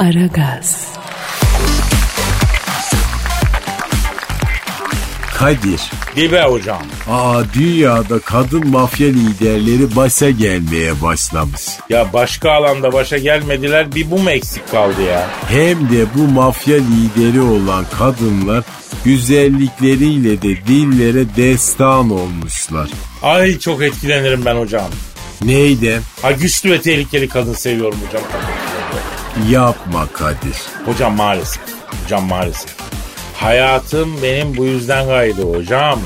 Aragaz, Kadir. Dibe hocam. Aa dünyada kadın mafya liderleri başa gelmeye başlamış. Ya başka alanda başa gelmediler bir bu mu eksik kaldı ya? Hem de bu mafya lideri olan kadınlar güzellikleriyle de dillere destan olmuşlar. Ay çok etkilenirim ben hocam. Neyden? Ha güçlü ve tehlikeli kadın seviyorum hocam. Yapma Kadir. Hocam maalesef. Hocam maalesef. Hayatım benim bu yüzden kaydı hocam.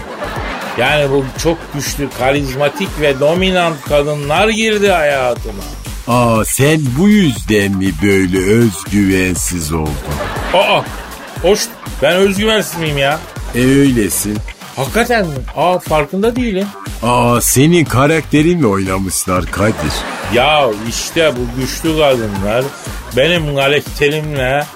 Yani bu çok güçlü, karizmatik ve dominant kadınlar girdi hayatıma. Aa sen bu yüzden mi böyle özgüvensiz oldun? Aa, hoş. Ben özgüvensiz miyim ya? E öylesin. Hakikaten mi? Aa farkında değilim. Aa senin karakterinle oynamışlar Kadir. Ya işte bu güçlü kadınlar benim karakterimle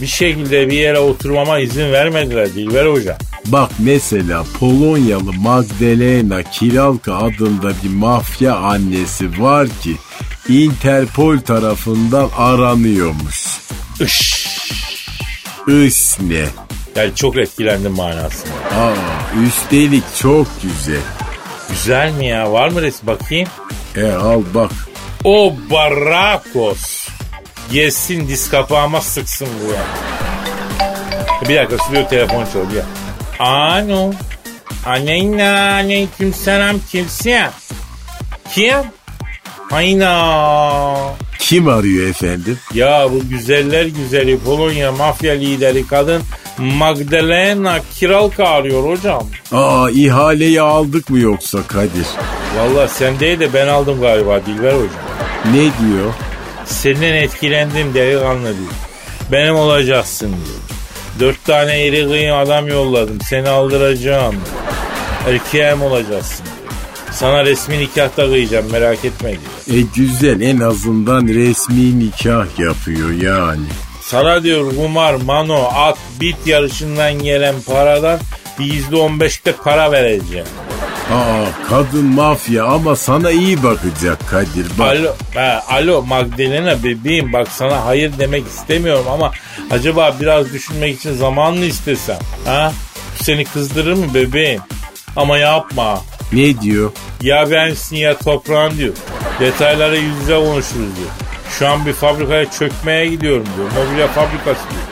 bir şekilde bir yere oturmama izin vermediler Dilber Hoca. Bak mesela Polonyalı Magdalena Kiralka adında bir mafya annesi var ki Interpol tarafından aranıyormuş. Iş. Is ne? Yani çok etkilendim manasında. Aa üstelik çok güzel. Güzel mi ya? Var mı resim bakayım? E al bak. O Barakos. Yesin diz kapağıma sıksın bu ya. Bir dakika stüdyo telefon çalıyor. Alo. Aleyna aleyküm selam kimsin? Kim? Ayna. Kim arıyor efendim? Ya bu güzeller güzeli Polonya mafya lideri kadın Magdalena Kiralka arıyor hocam. Aa ihaleyi aldık mı yoksa Kadir? Valla sen değil de ben aldım galiba Dilber hocam. Ne diyor? Senden etkilendim delikanlı diyor. Benim olacaksın diyor. Dört tane iri kıyım adam yolladım. Seni aldıracağım. Erkeğim olacaksın. Sana resmi nikahta kıyacağım merak etme diyor. E güzel en azından resmi nikah yapıyor yani. Sana diyor kumar, mano, at, bit yarışından gelen paradan yüzde on beşte para vereceğim. Aa kadın mafya ama sana iyi bakacak Kadir bak. Alo, ha, alo Magdalena bebeğim bak sana hayır demek istemiyorum ama acaba biraz düşünmek için zamanını istesem. Ha? Seni kızdırır mı bebeğim? Ama yapma. Ne diyor? Ya bensin ya toprağın diyor. Detayları yüz yüze konuşuruz diyor. Şu an bir fabrikaya çökmeye gidiyorum diyor. Mobilya fabrikası diyor.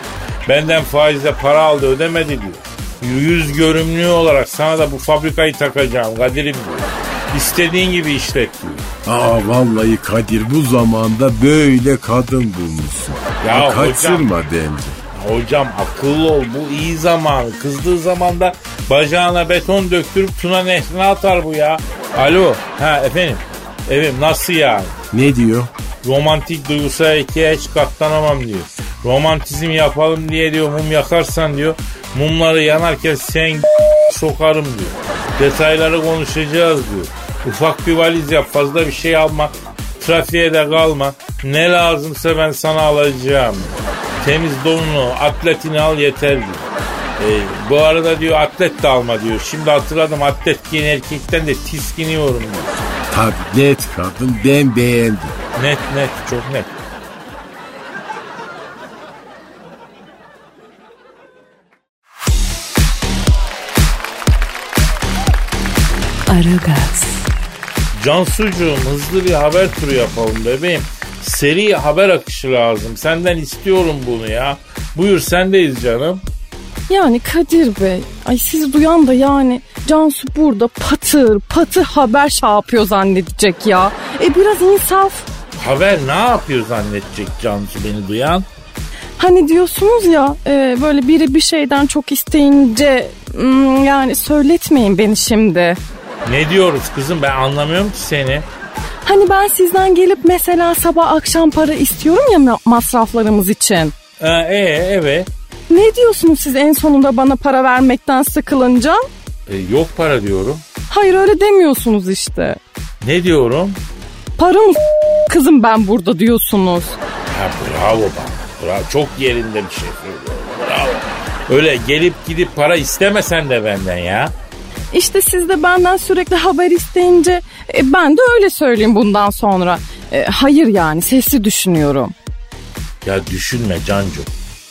Benden faizle para aldı ödemedi diyor. Yüz görümlüğü olarak sana da bu fabrikayı takacağım Kadir'im diyor. İstediğin gibi işlet diyor. Aa vallahi Kadir bu zamanda böyle kadın bulmuşsun. Ya Ha, kaçırma bence. Hocam akıllı ol bu iyi zamanı. Kızdığı zaman da bacağına beton döktürüp Tuna Nehri'ne atar bu ya. Alo ha efendim. Evet nasıl yani? Ne diyor? Romantik duygusal ikiye hiç katlanamam diyor. Romantizm yapalım diye diyor mum yakarsan diyor. Mumları yanarken sen sokarım diyor. Detayları konuşacağız diyor. Ufak bir valiz yap fazla bir şey alma. Trafiğe de kalma. Ne lazımsa ben sana alacağım. Temiz donunu, atletini al yeter diyor. Ee, bu arada diyor atlet de alma diyor. Şimdi hatırladım atlet giyen erkekten de tiskiniyorum diyor. Tabii net kadın ben beğendim. Net net çok net. Aragaz, Cansucuğum hızlı bir haber turu yapalım bebeğim. Seri haber akışı lazım. Senden istiyorum bunu ya. Buyur sendeyiz canım. Yani Kadir Bey, ay sizi duyan da yani Cansu burada patır patır haber şey yapıyor zannedecek ya. E biraz insaf. Haber ne yapıyor zannedecek Cansu beni duyan? Hani diyorsunuz ya e, böyle biri bir şeyden çok isteyince hmm, yani söyletmeyin beni şimdi. Ne diyoruz kızım ben anlamıyorum ki seni. Hani ben sizden gelip mesela sabah akşam para istiyorum ya ma- masraflarımız için. Ee, e, evet. Ne diyorsunuz siz en sonunda bana para vermekten sıkılınca? E, yok para diyorum. Hayır öyle demiyorsunuz işte. Ne diyorum? Para mı kızım ben burada diyorsunuz. Ha bravo bana. Bravo. Çok yerinde bir şey söylüyorum. Bravo. Öyle gelip gidip para istemesen de benden ya. İşte siz de benden sürekli haber isteyince e, ben de öyle söyleyeyim bundan sonra. E, hayır yani sesli düşünüyorum. Ya düşünme Cancu.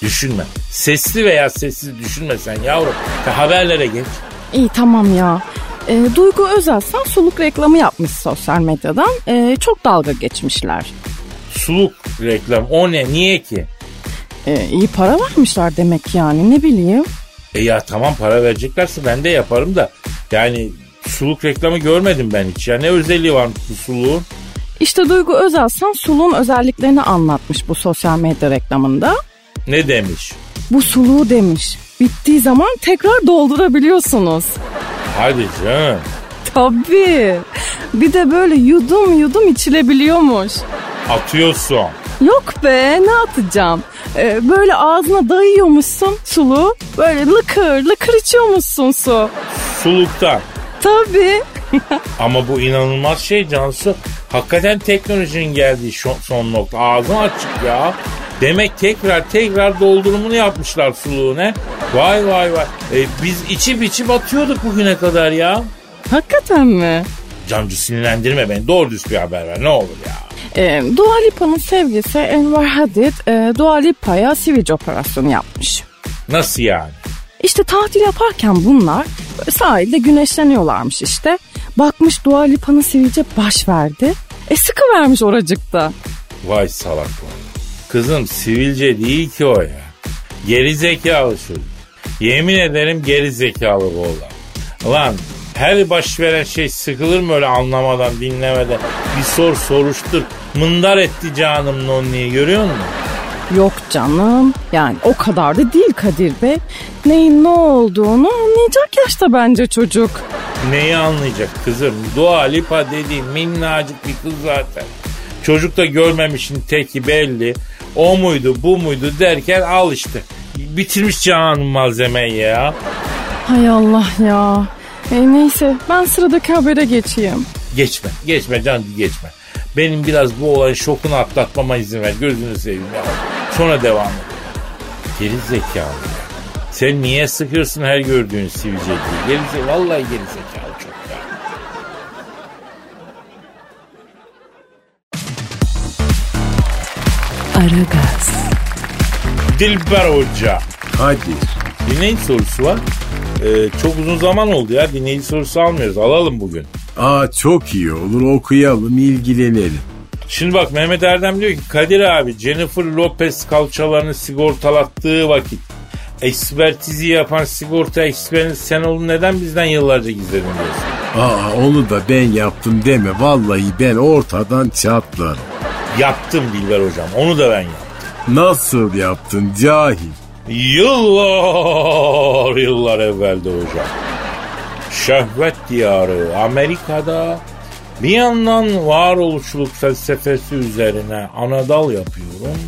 Düşünme. Sesli veya sessiz düşünme sen yavrum. Ya haberlere geç. İyi tamam ya. E, Duygu Özelsen suluk reklamı yapmış sosyal medyadan. E, çok dalga geçmişler. Suluk reklam o ne niye ki? E, iyi para vermişler demek yani ne bileyim. E ya tamam para vereceklerse ben de yaparım da. Yani suluk reklamı görmedim ben hiç. Ya ne özelliği var bu suluğun? İşte Duygu Özelsen suluğun özelliklerini anlatmış bu sosyal medya reklamında. Ne demiş? Bu suluğu demiş. Bittiği zaman tekrar doldurabiliyorsunuz. Hadi canım. Tabii. Bir de böyle yudum yudum içilebiliyormuş. Atıyorsun. Yok be ne atacağım. Ee, böyle ağzına dayıyormuşsun suluğu. Böyle lıkır lıkır içiyormuşsun su. Suluktan. Tabii. Ama bu inanılmaz şey Cansu. Hakikaten teknolojinin geldiği son nokta. Ağzın açık ya. Demek tekrar tekrar doldurumunu yapmışlar suluğu ne? Vay vay vay. E, biz içip içip atıyorduk bugüne kadar ya. Hakikaten mi? Cancu sinirlendirme beni. Doğru düz bir haber ver ne olur ya. Ee, Dua Lipa'nın sevgisi Enver Hadid e, Dua Lipa'ya sivilce operasyonu yapmış. Nasıl yani? İşte tatil yaparken bunlar sahilde güneşleniyorlarmış işte. Bakmış Dua Lipa'nın sivilce baş verdi. E sıkı vermiş oracıkta. Vay salak vay. Kızım sivilce değil ki o ya. Geri zekalı çocuk. Yemin ederim geri zekalı bu olan. Lan her baş veren şey sıkılır mı öyle anlamadan dinlemeden bir sor soruştur. Mındar etti canım nonniyi görüyor musun? Yok canım yani o kadar da değil Kadir Bey. Neyin ne olduğunu anlayacak yaşta bence çocuk. Neyi anlayacak kızım? Dua Lipa dediğin minnacık bir kız zaten. Çocuk da görmemişin teki belli. O muydu bu muydu derken al işte. Bitirmiş canım malzemeyi ya. Hay Allah ya. E, neyse ben sıradaki habere geçeyim. Geçme, geçme can geçme. Benim biraz bu olayın şokunu atlatmama izin ver. Gözünü seveyim ya. Sonra devam et. Geri zekalı. Sen niye sıkıyorsun her gördüğün sivilce diye? Geri ze- Vallahi geri zekalı Aragaz, Dilber Hoca. Hadi. Dinleyici sorusu var. Ee, çok uzun zaman oldu ya. Dinleyici sorusu almıyoruz. Alalım bugün. Aa çok iyi olur okuyalım ilgilenelim. Şimdi bak Mehmet Erdem diyor ki Kadir abi Jennifer Lopez kalçalarını sigortalattığı vakit ekspertizi yapan sigorta eksperiniz sen olun neden bizden yıllarca gizledin diyorsun. Aa onu da ben yaptım deme vallahi ben ortadan çatlarım. Yaptım Dilber hocam onu da ben yaptım. Nasıl yaptın cahil? Yıllar yıllar evvelde hocam. Şehvet diyarı Amerika'da bir yandan varoluşçuluk felsefesi üzerine anadal yapıyorum.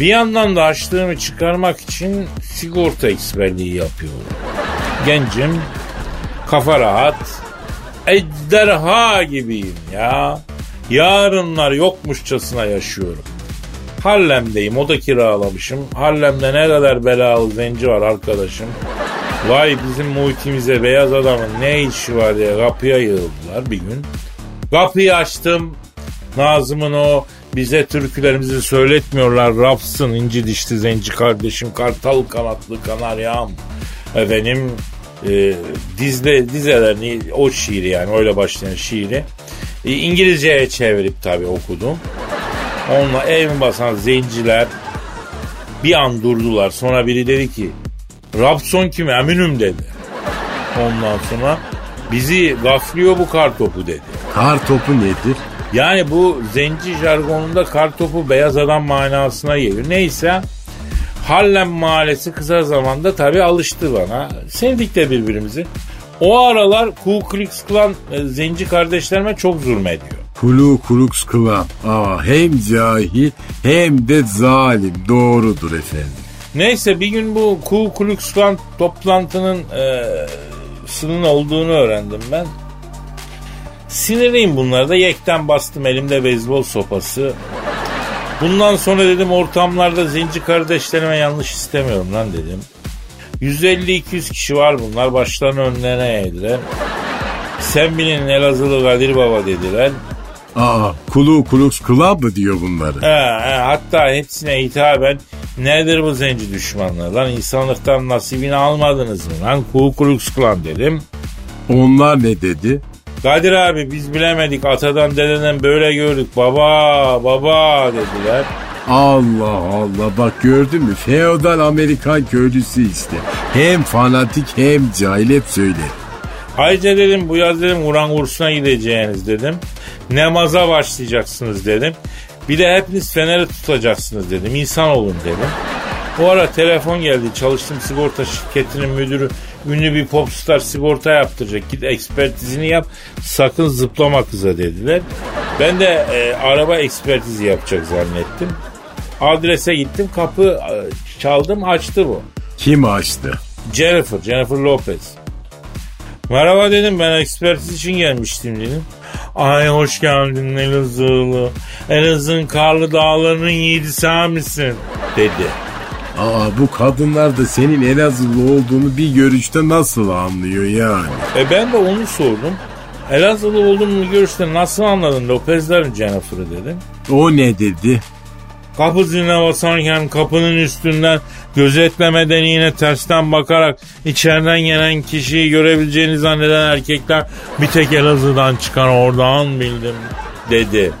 Bir yandan da açlığımı çıkarmak için sigorta eksperliği yapıyorum. Gencim, kafa rahat, ejderha gibiyim ya. Yarınlar yokmuşçasına yaşıyorum. Harlem'deyim oda kiralamışım. Harlem'de ne kadar belalı zenci var arkadaşım. Vay bizim muhitimize beyaz adamın ne işi var diye kapıya yığıldılar bir gün. Kapıyı açtım. Nazım'ın o bize türkülerimizi söyletmiyorlar. Rafsın inci dişli zenci kardeşim kartal kanatlı kanaryam. Efendim e, dizle, dizelerini o şiiri yani öyle başlayan şiiri. E, İngilizceye çevirip tabii okudum. Onunla ev basan zenciler bir an durdular. Sonra biri dedi ki Rapson kim eminim dedi. Ondan sonra bizi gaflıyor bu kar topu dedi. Kar topu nedir? Yani bu zenci jargonunda kar topu beyaz adam manasına geliyor. Neyse Harlem mahallesi kısa zamanda tabii alıştı bana. Sevdik de birbirimizi. O aralar Ku Klux Klan e, zenci kardeşlerime çok zulmediyor. Kulu Klux Klan. Aa, hem cahil hem de zalim. Doğrudur efendim. Neyse bir gün bu Ku Klux Klan toplantının e, sının olduğunu öğrendim ben. Sinirliyim bunlara da yekten bastım elimde beyzbol sopası. Bundan sonra dedim ortamlarda zenci kardeşlerime yanlış istemiyorum lan dedim. 150-200 kişi var bunlar başlarını önlerine eğdiler. Sen bilin Elazığlı Kadir Baba dediler. Aa Kulu Klux Club mı diyor bunları? He, he, hatta hepsine hitaben nedir bu zenci düşmanlığı lan insanlıktan nasibini almadınız mı lan Ku Klux Klan dedim. Onlar ne dedi? Kadir abi biz bilemedik atadan dededen böyle gördük baba baba dediler. Allah Allah bak gördün mü? Feodal Amerikan köylüsü işte. Hem fanatik hem cahil hep söyler. Ayrıca dedim bu yaz dedim Kur'an kursuna gideceğiniz dedim. Namaza başlayacaksınız dedim. Bir de hepiniz feneri tutacaksınız dedim. İnsan olun dedim. O ara telefon geldi. Çalıştığım sigorta şirketinin müdürü ünlü bir popstar sigorta yaptıracak. Git ekspertizini yap. Sakın zıplama kıza dediler. Ben de e, araba ekspertizi yapacak zannettim. Adrese gittim. Kapı e, çaldım. Açtı bu. Kim açtı? Jennifer, Jennifer Lopez. Merhaba dedim ben ekspertiz için gelmiştim dedim. Ay hoş geldin Elazığlı. Elazığ'ın karlı dağlarının yiğidi misin? Dedi. Aa bu kadınlar da senin Elazığlı olduğunu bir görüşte nasıl anlıyor yani? E ben de onu sordum. Elazığlı olduğumu görüşte nasıl anladın Lopez'lerin Jennifer'ı dedim. O ne dedi? Kapı ziline basarken kapının üstünden gözetlemeden yine tersten bakarak içeriden gelen kişiyi görebileceğini zanneden erkekler bir tek Elazığ'dan çıkan oradan bildim dedi.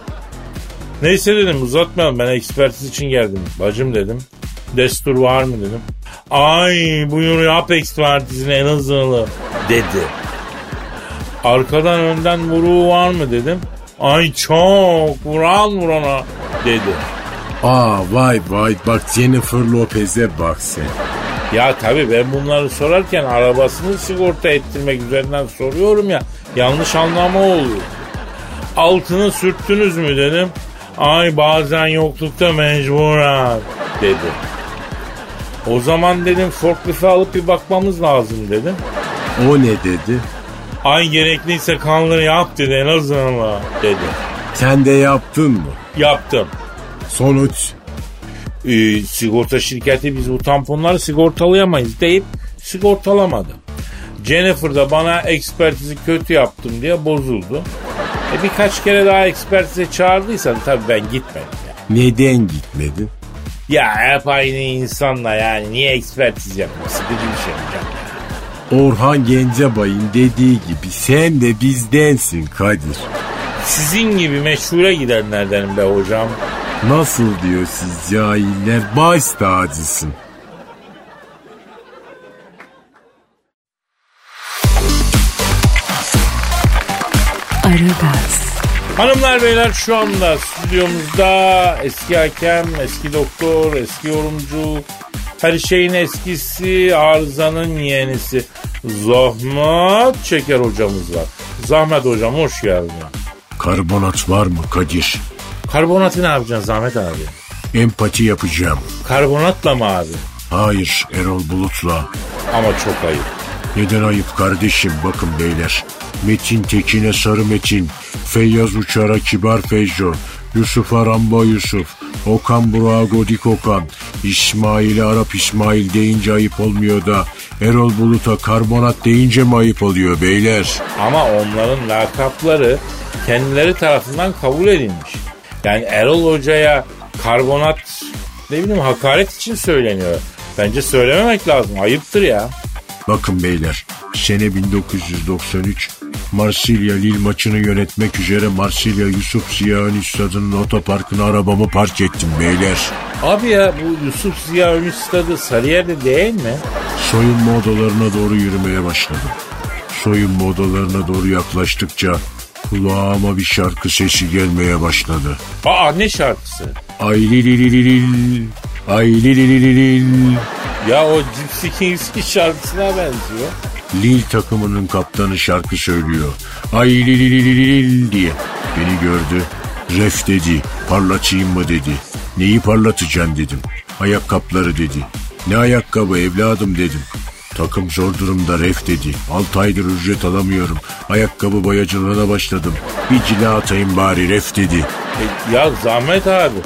Neyse dedim uzatmayalım ben ekspertiz için geldim. Bacım dedim. Destur var mı dedim. Ay buyur yap ekspertizini Elazığlı dedi. Arkadan önden vuruğu var mı dedim. Ay çok vuran vurana dedi. Aa vay vay bak Jennifer Lopez'e bak sen. Ya tabii ben bunları sorarken arabasını sigorta ettirmek üzerinden soruyorum ya. Yanlış anlama oluyor. Altını sürttünüz mü dedim. Ay bazen yoklukta mecburen dedi. O zaman dedim forklifte alıp bir bakmamız lazım dedim. O ne dedi? Ay gerekliyse kanları yap dedi en azından dedi. Sen de yaptın mı? Yaptım. Sonuç? Ee, sigorta şirketi biz bu tamponları sigortalayamayız deyip sigortalamadı. Jennifer da bana ekspertizi kötü yaptım diye bozuldu. E birkaç kere daha ekspertize çağırdıysan tabii ben gitmedim. Ya. Neden gitmedin? ya hep aynı insanla yani niye ekspertiz yapayım sıkıcı bir şey hocam. Orhan Gencebay'ın dediği gibi sen de bizdensin Kadir. Sizin gibi meşhure gidenlerdenim be hocam. Nasıl diyor siz cahiller baş tacısın. Aragaz, Hanımlar beyler şu anda stüdyomuzda eski hakem, eski doktor, eski yorumcu, her şeyin eskisi, arızanın yenisi Zahmet Çeker hocamız var. Zahmet hocam hoş geldin. Karbonat var mı Kadir? Karbonatı ne yapacaksın Zahmet abi? Empati yapacağım. Karbonatla mı abi? Hayır Erol Bulut'la. Ama çok ayıp. Neden ayıp kardeşim bakın beyler. Metin Tekin'e sarı Metin. Feyyaz Uçar'a kibar Feyzo. Yusuf'a Rambo Yusuf. Okan Burak'a Godik Okan. İsmail'e Arap İsmail deyince ayıp olmuyor da Erol Bulut'a karbonat deyince mi ayıp oluyor beyler? Ama onların lakapları kendileri tarafından kabul edilmiş. Yani Erol Hoca'ya karbonat ne bileyim hakaret için söyleniyor. Bence söylememek lazım. Ayıptır ya. Bakın beyler sene 1993 Marsilya Lille maçını yönetmek üzere Marsilya Yusuf Ziya Stadının otoparkına arabamı park ettim beyler. Abi ya bu Yusuf Ziya Ünlü Stadı Sarıyer'de değil mi? Soyunma odalarına doğru yürümeye başladım. Soyunma odalarına doğru yaklaştıkça kulağıma bir şarkı sesi gelmeye başladı. Aa ne şarkısı? Ay li li li li lil, ay li li li li lil. Ya o Gypsy Kings'in şarkısına benziyor. Lil takımının kaptanı şarkı söylüyor. Ay li li li li li diye. Beni gördü. Ref dedi. Parlatayım mı dedi. Neyi parlatacaksın dedim. Ayakkabıları dedi. Ne ayakkabı evladım dedim. Takım zor durumda ref dedi. 6 aydır ücret alamıyorum. Ayakkabı boyacılığına başladım. Bir cila atayım bari ref dedi. E, ya Zahmet abi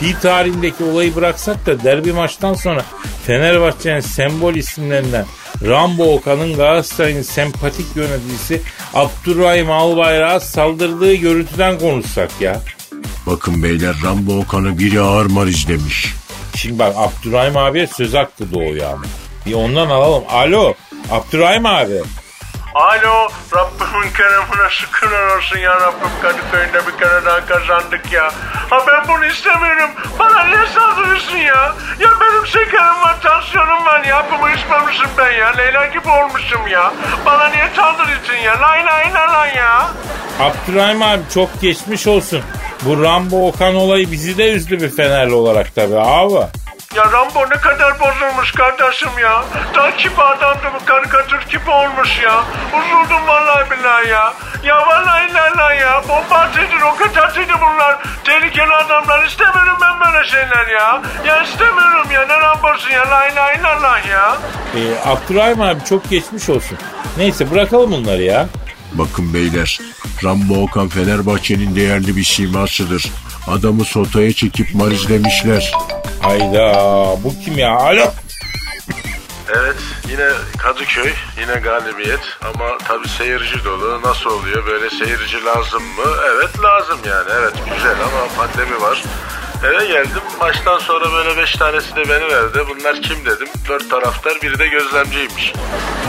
fi tarihindeki olayı bıraksak da derbi maçtan sonra Fenerbahçe'nin sembol isimlerinden Rambo Okan'ın Galatasaray'ın sempatik yöneticisi Abdurrahim Albayrak'a saldırdığı görüntüden konuşsak ya. Bakın beyler Rambo Okan'ı biri ağır marizlemiş. Şimdi bak Abdurrahim abiye söz hakkı doğuyor ama. Bir ondan alalım. Alo Abdurrahim abi. Alo Rabbimin keremine şükürler olsun ya Rabbim Kadıköy'de bir kere daha kazandık ya. Ha ben bunu istemiyorum. Bana niye saldırıyorsun ya? Ya benim şekerim var, tansiyonum var ya. Bunu içmemişim ben ya. Leyla gibi olmuşum ya. Bana niye saldırıyorsun ya? Lay lay lay lay ya. Abdurrahim abi çok geçmiş olsun. Bu Rambo Okan olayı bizi de üzdü bir Fenerli olarak tabii abi. Ya Rambo ne kadar bozulmuş kardeşim ya. Daha kibar adamdı bu karikatür gibi olmuş ya. Üzüldüm vallahi billahi ya. Ya vallahi la ya. Bombardıydı, roket atıydı bunlar. Tehlikeli adamlar. istemiyorum ben böyle şeyler ya. Ya istemiyorum ya. Ne Rambo'sun ya. La ilahe illallah ya. Ee, Abdurrahim abi çok geçmiş olsun. Neyse bırakalım bunları ya. Bakın beyler Rambo Okan Fenerbahçe'nin değerli bir simasıdır. Adamı sotaya çekip marizlemişler. Hayda bu kim ya? Alo. Evet yine Kadıköy yine galibiyet ama tabii seyirci dolu nasıl oluyor böyle seyirci lazım mı? Evet lazım yani evet güzel ama pandemi var. Eve geldim maçtan sonra böyle beş tanesi de beni verdi. Bunlar kim dedim. Dört taraftar biri de gözlemciymiş.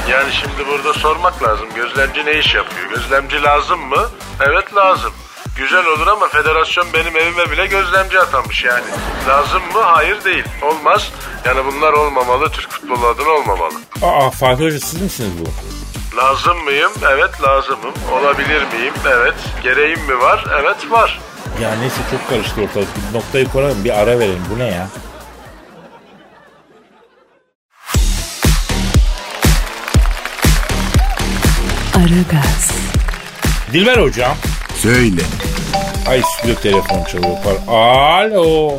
Yani şimdi burada sormak lazım. Gözlemci ne iş yapıyor? Gözlemci lazım mı? Evet lazım. Güzel olur ama federasyon benim evime bile gözlemci atamış yani. Lazım mı? Hayır değil. Olmaz. Yani bunlar olmamalı. Türk futbolu adına olmamalı. Aa Fatih Hoca siz misiniz bu? Lazım mıyım? Evet lazımım. Olabilir miyim? Evet. Gereğim mi var? Evet var. Ya neyse çok karıştı ortalık. Bir noktayı koyalım bir ara verelim. Bu ne ya? Aragaz, Dilber hocam. Söyle. Ay stüdyo telefon çalıyor. Par- Alo.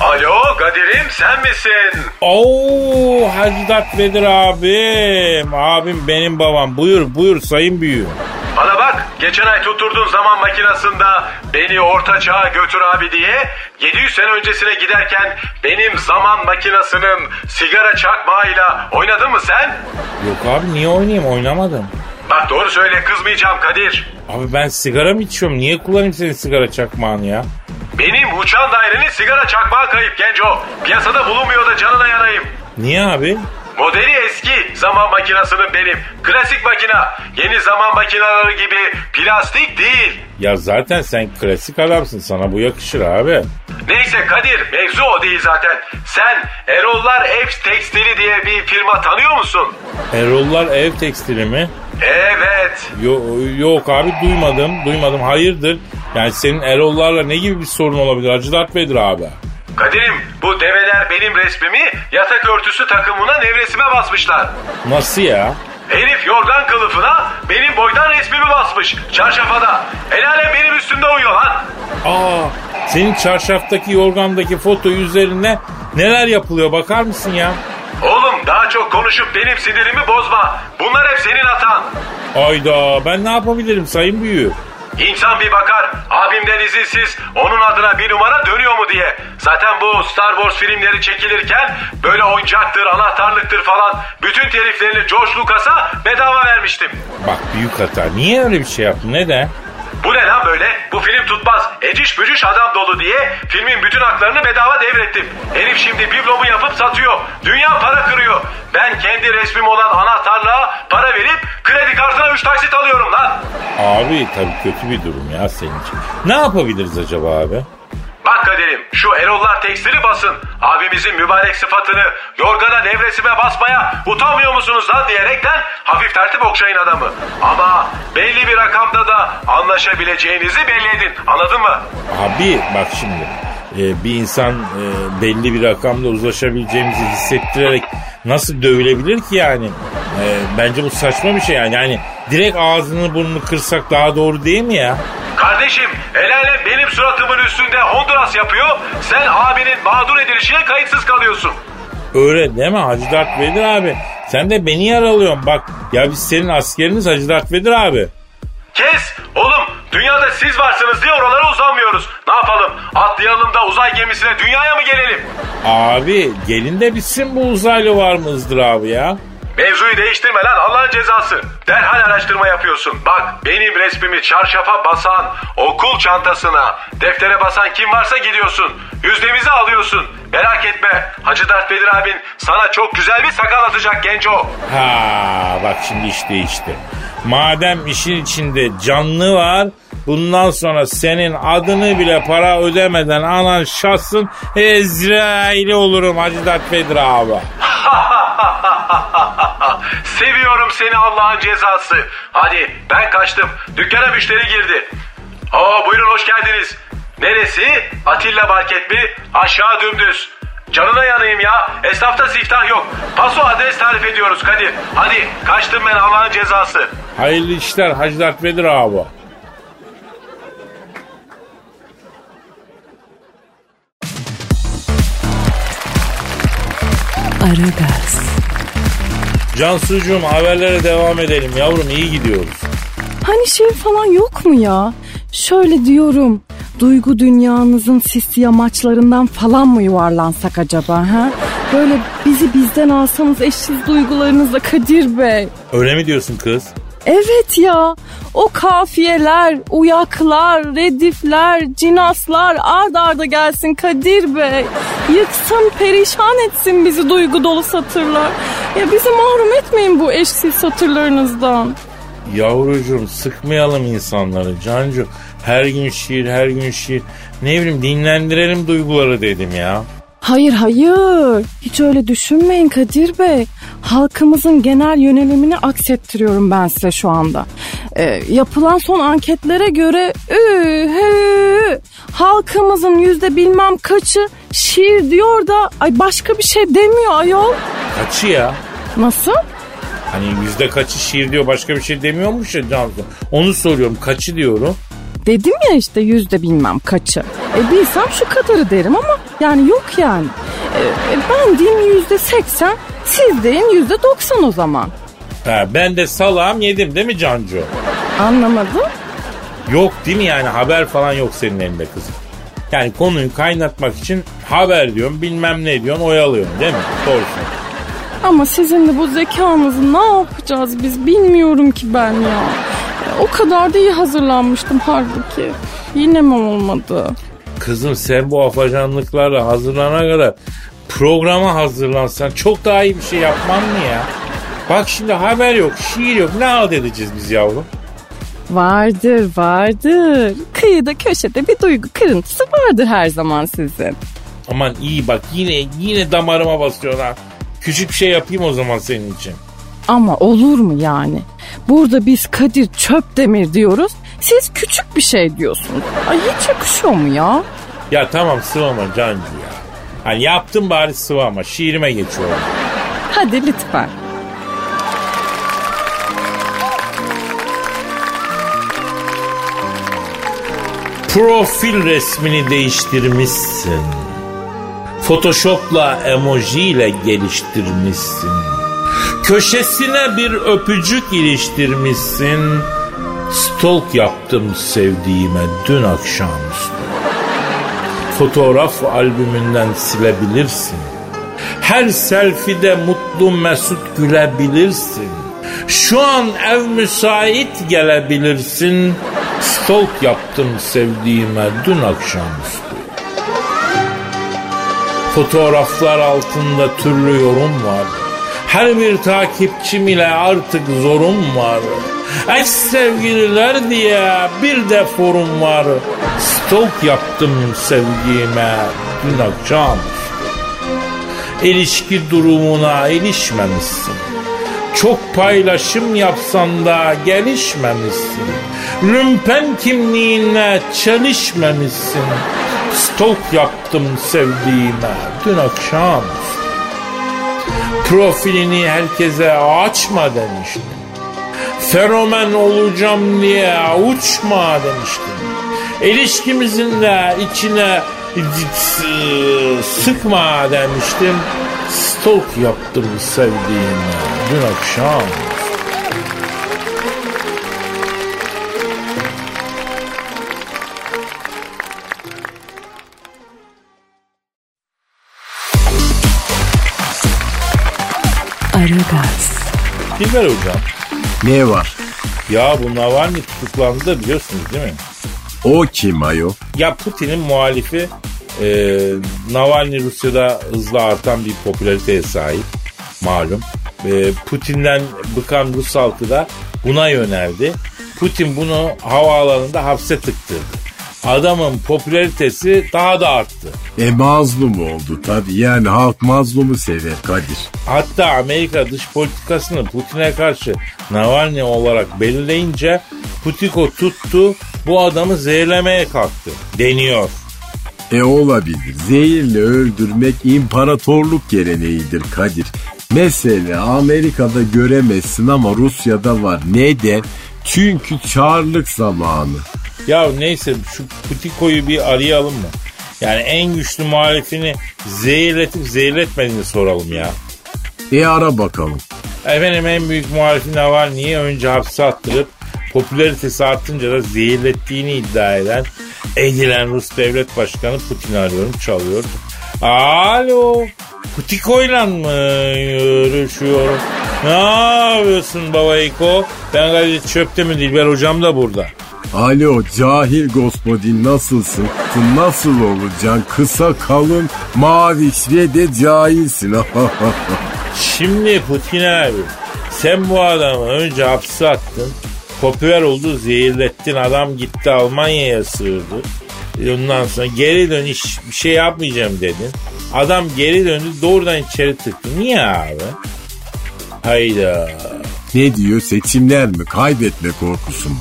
Alo Kadir'im sen misin? Oo Hacı Dert Vedir abim. Abim benim babam. Buyur buyur sayın büyüğüm. Bana bak geçen ay tutturdun zaman makinasında beni orta çağa götür abi diye 700 sene öncesine giderken benim zaman makinasının sigara çakmağıyla oynadın mı sen? Yok abi niye oynayayım oynamadım. Bak doğru söyle kızmayacağım Kadir. Abi ben sigara mı içiyorum? Niye kullanayım senin sigara çakmağını ya? Benim uçan dairenin sigara çakmağı kayıp genco. Piyasada bulunmuyor da canına yanayım. Niye abi? Modeli eski zaman makinasının benim. Klasik makina. Yeni zaman makineleri gibi plastik değil. Ya zaten sen klasik adamsın sana bu yakışır abi. Neyse Kadir mevzu o değil zaten. Sen Erollar Ev Tekstili diye bir firma tanıyor musun? Erollar ev tekstili mi? Evet. Yo, yok abi duymadım duymadım hayırdır? Yani senin Erollarla ne gibi bir sorun olabilir Hacı Dert Vedir abi? Kadir'im bu develer benim resmimi yatak örtüsü takımına nevresime basmışlar. Nasıl ya? Herif yorgan kılıfına benim boydan resmimi basmış çarşafada. El alem benim üstümde uyuyor lan. Aa, senin çarşaftaki yorgandaki foto üzerine neler yapılıyor bakar mısın ya? Çok konuşup benim sinirimi bozma. Bunlar hep senin hatan. Ayda ben ne yapabilirim sayın büyüğüm? İnsan bir bakar abimden izinsiz onun adına bir numara dönüyor mu diye. Zaten bu Star Wars filmleri çekilirken böyle oyuncaktır, anahtarlıktır falan bütün teliflerini George Lucas'a bedava vermiştim. Bak büyük hata. Niye öyle bir şey yaptın? Neden? Bu ne lan böyle? Bu film tutmaz. Eciş bücüş adam dolu diye filmin bütün haklarını bedava devrettim. Herif şimdi biblomu yapıp satıyor. Dünya para kırıyor. Ben kendi resmim olan anahtarlığa para verip kredi kartına 3 taksit alıyorum lan. Abi tabii kötü bir durum ya senin için. Ne yapabiliriz acaba abi? Bak Kadir'im şu Erollar tekstili basın. Abimizin mübarek sıfatını yorgana nevresime basmaya utanmıyor musunuz lan diyerekten hafif tertip okşayın adamı. Ama belli bir rakamda da anlaşabileceğinizi belli edin. Anladın mı? Abi bak şimdi e, bir insan e, belli bir rakamda uzlaşabileceğimizi hissettirerek nasıl dövülebilir ki yani? E, bence bu saçma bir şey yani. Yani direkt ağzını burnunu kırsak daha doğru değil mi ya? Kardeşim el alem suratımın üstünde Honduras yapıyor. Sen abinin mağdur edilişine kayıtsız kalıyorsun. Öyle deme Hacı Dert Vedir abi. Sen de beni yaralıyorsun bak. Ya biz senin askeriniz Hacı Dert Vedir abi. Kes oğlum dünyada siz varsınız diye oralara uzanmıyoruz. Ne yapalım atlayalım da uzay gemisine dünyaya mı gelelim? Abi gelin de bitsin bu uzaylı var mı ızdırabı ya? Mevzuyu değiştirme lan Allah'ın cezası. Derhal araştırma yapıyorsun. Bak benim resmimi çarşafa basan, okul çantasına, deftere basan kim varsa gidiyorsun. Yüzdemizi alıyorsun. Merak etme. Hacı Dert Vedir abin sana çok güzel bir sakal atacak genco. Ha bak şimdi iş değişti. Madem işin içinde canlı var bundan sonra senin adını bile para ödemeden anan şahsın Ezrail'i olurum Hacı Dert Vedir abi. Seviyorum seni Allah'ın cezası. Hadi ben kaçtım. Dükkana müşteri girdi. Aa buyurun hoş geldiniz. Neresi? Atilla Market mi? Aşağı dümdüz. Canına yanayım ya. Esnafta siftah yok. Paso adres tarif ediyoruz Kadir. Hadi kaçtım ben Allah'ın cezası. Hayırlı işler Hacı Dert Vedir abi. Aragaz, Cansucuğum haberlere devam edelim yavrum iyi gidiyoruz. Hani şey falan yok mu ya? Şöyle diyorum. Duygu dünyanızın sisli yamaçlarından falan mı yuvarlansak acaba ha? Böyle bizi bizden alsanız eşsiz duygularınızla Kadir Bey. Öyle mi diyorsun kız? Evet ya o kafiyeler, uyaklar, redifler, cinaslar ard arda gelsin Kadir Bey. Yıksın, perişan etsin bizi duygu dolu satırlar. Ya bizi mahrum etmeyin bu eşsiz satırlarınızdan. Yavrucuğum sıkmayalım insanları Cancu. Her gün şiir her gün şiir. Ne bileyim dinlendirelim duyguları dedim ya. Hayır hayır hiç öyle düşünmeyin Kadir Bey. Halkımızın genel yönelimini aksettiriyorum ben size şu anda. Ee, yapılan son anketlere göre ü, hü, halkımızın yüzde bilmem kaçı şiir diyor da ay başka bir şey demiyor ayol. Kaçı ya? Nasıl? Hani yüzde kaçı şiir diyor başka bir şey demiyormuş ya Cansu. Onu soruyorum kaçı diyorum. Dedim ya işte yüzde bilmem kaçı. E bilsem şu kadarı derim ama yani yok yani. E, e, ben diyeyim yüzde seksen, siz deyin yüzde doksan o zaman. Ha, ben de salağım yedim değil mi Cancu? Anlamadım. Yok değil mi yani haber falan yok senin elinde kızım. Yani konuyu kaynatmak için haber diyorum bilmem ne diyorsun oyalıyorsun değil mi? Doğrusu. Ama sizin de bu zekanızı ne yapacağız biz bilmiyorum ki ben ya. O kadar da iyi hazırlanmıştım halbuki. Yine mi olmadı? Kızım sen bu afacanlıklarla hazırlana kadar programa hazırlansan çok daha iyi bir şey yapmam mı ya? Bak şimdi haber yok, şiir yok. Ne alt edeceğiz biz yavrum? Vardır vardır. Kıyıda köşede bir duygu kırıntısı vardır her zaman sizin. Aman iyi bak yine yine damarıma basıyorlar. Küçük bir şey yapayım o zaman senin için. Ama olur mu yani? Burada biz Kadir Çöpdemir diyoruz. Siz küçük bir şey diyorsunuz. Ay hiç yakışıyor mu ya? Ya tamam sıvama Cancı ya. Hani yaptım bari sıvama. Şiirime geçiyorum. Hadi lütfen. Profil resmini değiştirmişsin. Photoshop'la emojiyle geliştirmişsin. Köşesine bir öpücük iliştirmişsin. Stalk yaptım sevdiğime dün akşamüstü. Fotoğraf albümünden silebilirsin. Her selfie'de mutlu mesut gülebilirsin. Şu an ev müsait gelebilirsin. Stalk yaptım sevdiğime dün akşamüstü. Fotoğraflar altında türlü yorum var. Her bir takipçim ile artık zorum var. Eş sevgililer diye bir de forum var. Stalk yaptım sevdiğime dün akşam. İlişki durumuna ilişmemişsin. Çok paylaşım yapsan da gelişmemişsin. Lümpen kimliğine çelişmemişsin. Stalk yaptım sevdiğime dün akşam. Profilini herkese açma demiştim. Fenomen olacağım diye uçma demiştim. İlişkimizin de içine sıkma demiştim. Stalk yaptım sevdiğime dün akşam. Dilber hocam. Ne var? Ya bu Navalny tutuklandı da biliyorsunuz değil mi? O kim ayo? Ya Putin'in muhalifi e, Navalny Rusya'da hızla artan bir popülariteye sahip malum. E, Putin'den bıkan Rus halkı da buna yöneldi. Putin bunu havaalanında hapse tıktırdı. Adamın popülaritesi daha da arttı. E mazlum oldu tabii. Yani halk mazlumu sever Kadir. Hatta Amerika dış politikasını Putin'e karşı Navalny olarak belirleyince Putiko tuttu bu adamı zehirlemeye kalktı deniyor. E olabilir. Zehirle öldürmek imparatorluk geleneğidir Kadir. Mesela Amerika'da göremezsin ama Rusya'da var. Neden? Çünkü çarlık zamanı. Ya neyse şu Putiko'yu bir arayalım mı? Yani en güçlü muhalifini zehirletip zehirletmediğini soralım ya. E ara bakalım. Efendim en büyük muhalifi Navalny'yi önce hapse attırıp popülaritesi artınca da zehirlettiğini iddia eden edilen Rus devlet başkanı Putin'i arıyorum çalıyor. Alo Putiko'yla mı görüşüyorum? Ne yapıyorsun babayko? Ben Kadir Çöpte mi Dilber hocam da burada. Alo cahil gospodin nasılsın? Nasıl olacaksın? Kısa kalın mavi ve de cahilsin. Şimdi Putin abi sen bu adamı önce hapse attın. Popüler oldu zehirlettin adam gitti Almanya'ya sığırdı. Ondan sonra geri dön iş bir şey yapmayacağım dedin. Adam geri döndü doğrudan içeri tıktı. Niye abi? Hayda. ne diyor seçimler mi? Kaybetme korkusu mu?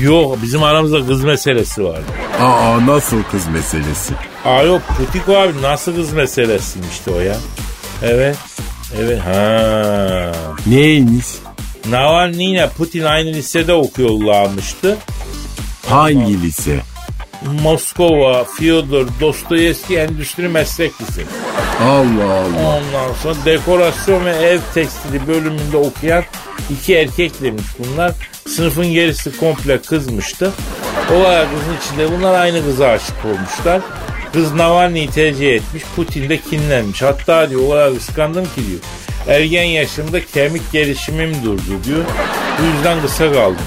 Yok bizim aramızda kız meselesi var. Aa nasıl kız meselesi? Aa yok Putiko abi nasıl kız meselesiymişti o ya? Evet. Evet ha. Neymiş? Navalny ile Putin aynı lisede okuyorlarmıştı. Hangi lise? Moskova, Fyodor, Dostoyevski Endüstri Meslek Lisesi. Allah Allah. Ondan sonra dekorasyon ve ev tekstili bölümünde okuyan iki erkek demiş bunlar. Sınıfın gerisi komple kızmıştı. O ara kızın içinde bunlar aynı kıza aşık olmuşlar. Kız Navalny'yi tercih etmiş. Putin de kinlenmiş. Hatta diyor o kadar kıskandım ki diyor. Ergen yaşımda kemik gelişimim durdu diyor. Bu yüzden kısa kaldım.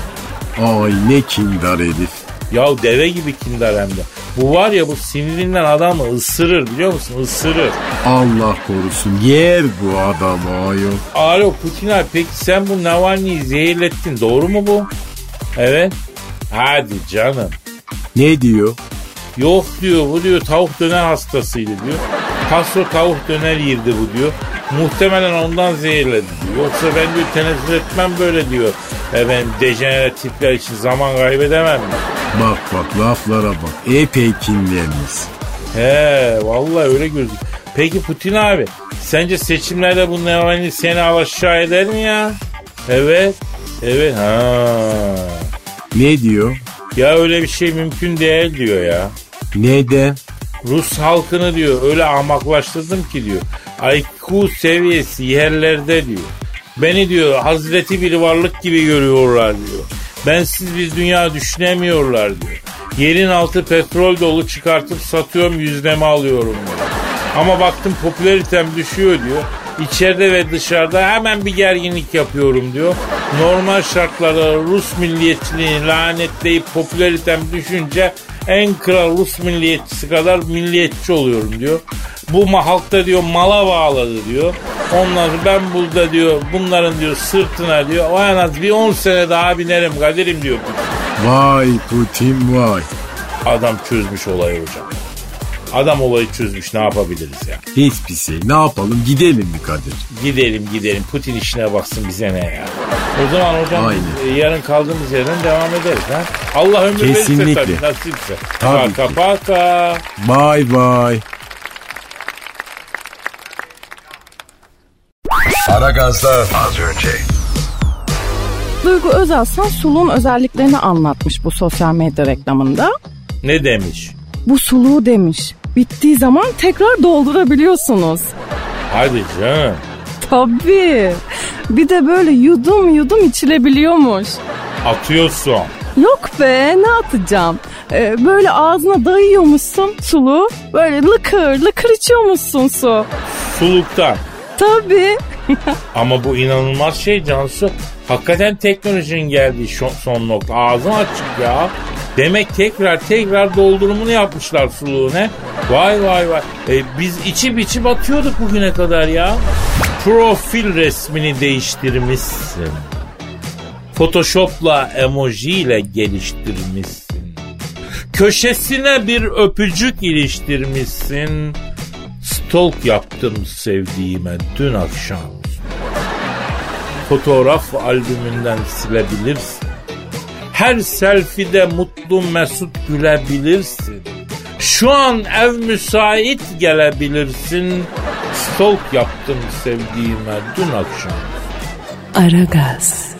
Ay ne kindar herif. Ya deve gibi kindar hem de. Bu var ya bu sinirinden adamı ısırır biliyor musun? Isırır. Allah korusun yer bu adamı ayol. Alo Putin abi peki sen bu Navalny'yi zehirlettin doğru mu bu? Evet. Hadi canım. Ne diyor? Yok diyor bu diyor tavuk döner hastasıydı diyor. Castro tavuk döner yirdi bu diyor. Muhtemelen ondan zehirledi diyor. Yoksa ben diyor tenezzül etmem böyle diyor. Efendim dejenere tipler için zaman kaybedemem diyor. Bak bak laflara bak. Epey kinlenmiş. He vallahi öyle gözüküyor. Peki Putin abi sence seçimlerde bu Navalny seni alaşağı eder mi ya? Evet. Evet ha. Ne diyor? Ya öyle bir şey mümkün değil diyor ya. Neden? Rus halkını diyor öyle ahmaklaştırdım ki diyor. IQ seviyesi yerlerde diyor. Beni diyor hazreti bir varlık gibi görüyorlar diyor. Bensiz bir dünya düşünemiyorlar diyor. Yerin altı petrol dolu çıkartıp satıyorum yüzdeme alıyorum diyor. Ama baktım popülaritem düşüyor diyor. İçeride ve dışarıda hemen bir gerginlik yapıyorum diyor. Normal şartlarda Rus milliyetçiliğini lanetleyip popülaritem düşünce en kral Rus milliyetçisi kadar milliyetçi oluyorum diyor. Bu halkta diyor mala bağladı diyor. Ondan sonra ben burada diyor bunların diyor sırtına diyor o en az bir 10 sene daha binerim Kadir'im diyor. Vay Putin vay. Adam çözmüş olayı hocam. Adam olayı çözmüş ne yapabiliriz ya? Hiçbir şey. Ne yapalım gidelim mi Kadir? Gidelim gidelim Putin işine baksın bize ne ya. O zaman hocam Aynen. e, yarın kaldığımız yerden devam ederiz ha. Allah ömür verirse Kesinlikle. tabii nasipse. Tabii paka ki. paka. Bye bye. Aragaz'da az önce. Duygu Özaslan suluğun özelliklerini anlatmış bu sosyal medya reklamında. Ne demiş? Bu suluğu demiş. Bittiği zaman tekrar doldurabiliyorsunuz. Hadi canım. Tabii. Bir de böyle yudum yudum içilebiliyormuş. Atıyorsun. Yok be ne atacağım. Ee, böyle ağzına dayıyormuşsun suluğu. Böyle lıkır lıkır içiyormuşsun su. Suluktan. Tabii. Ama bu inanılmaz şey Cansu. Hakikaten teknolojinin geldiği son nokta. Ağzım açık ya. Demek tekrar tekrar doldurumunu yapmışlar suluğu ne? Vay vay vay. E, biz içi biçi batıyorduk bugüne kadar ya. Profil resmini değiştirmişsin. Photoshop'la emoji ile geliştirmişsin. Köşesine bir öpücük iliştirmişsin. Stalk yaptım sevdiğime dün akşam. Fotoğraf albümünden silebilirsin. Her selfie'de mutlu mesut gülebilirsin. Şu an ev müsait gelebilirsin. Stalk yaptım sevdiğime dün akşam. Aragaz.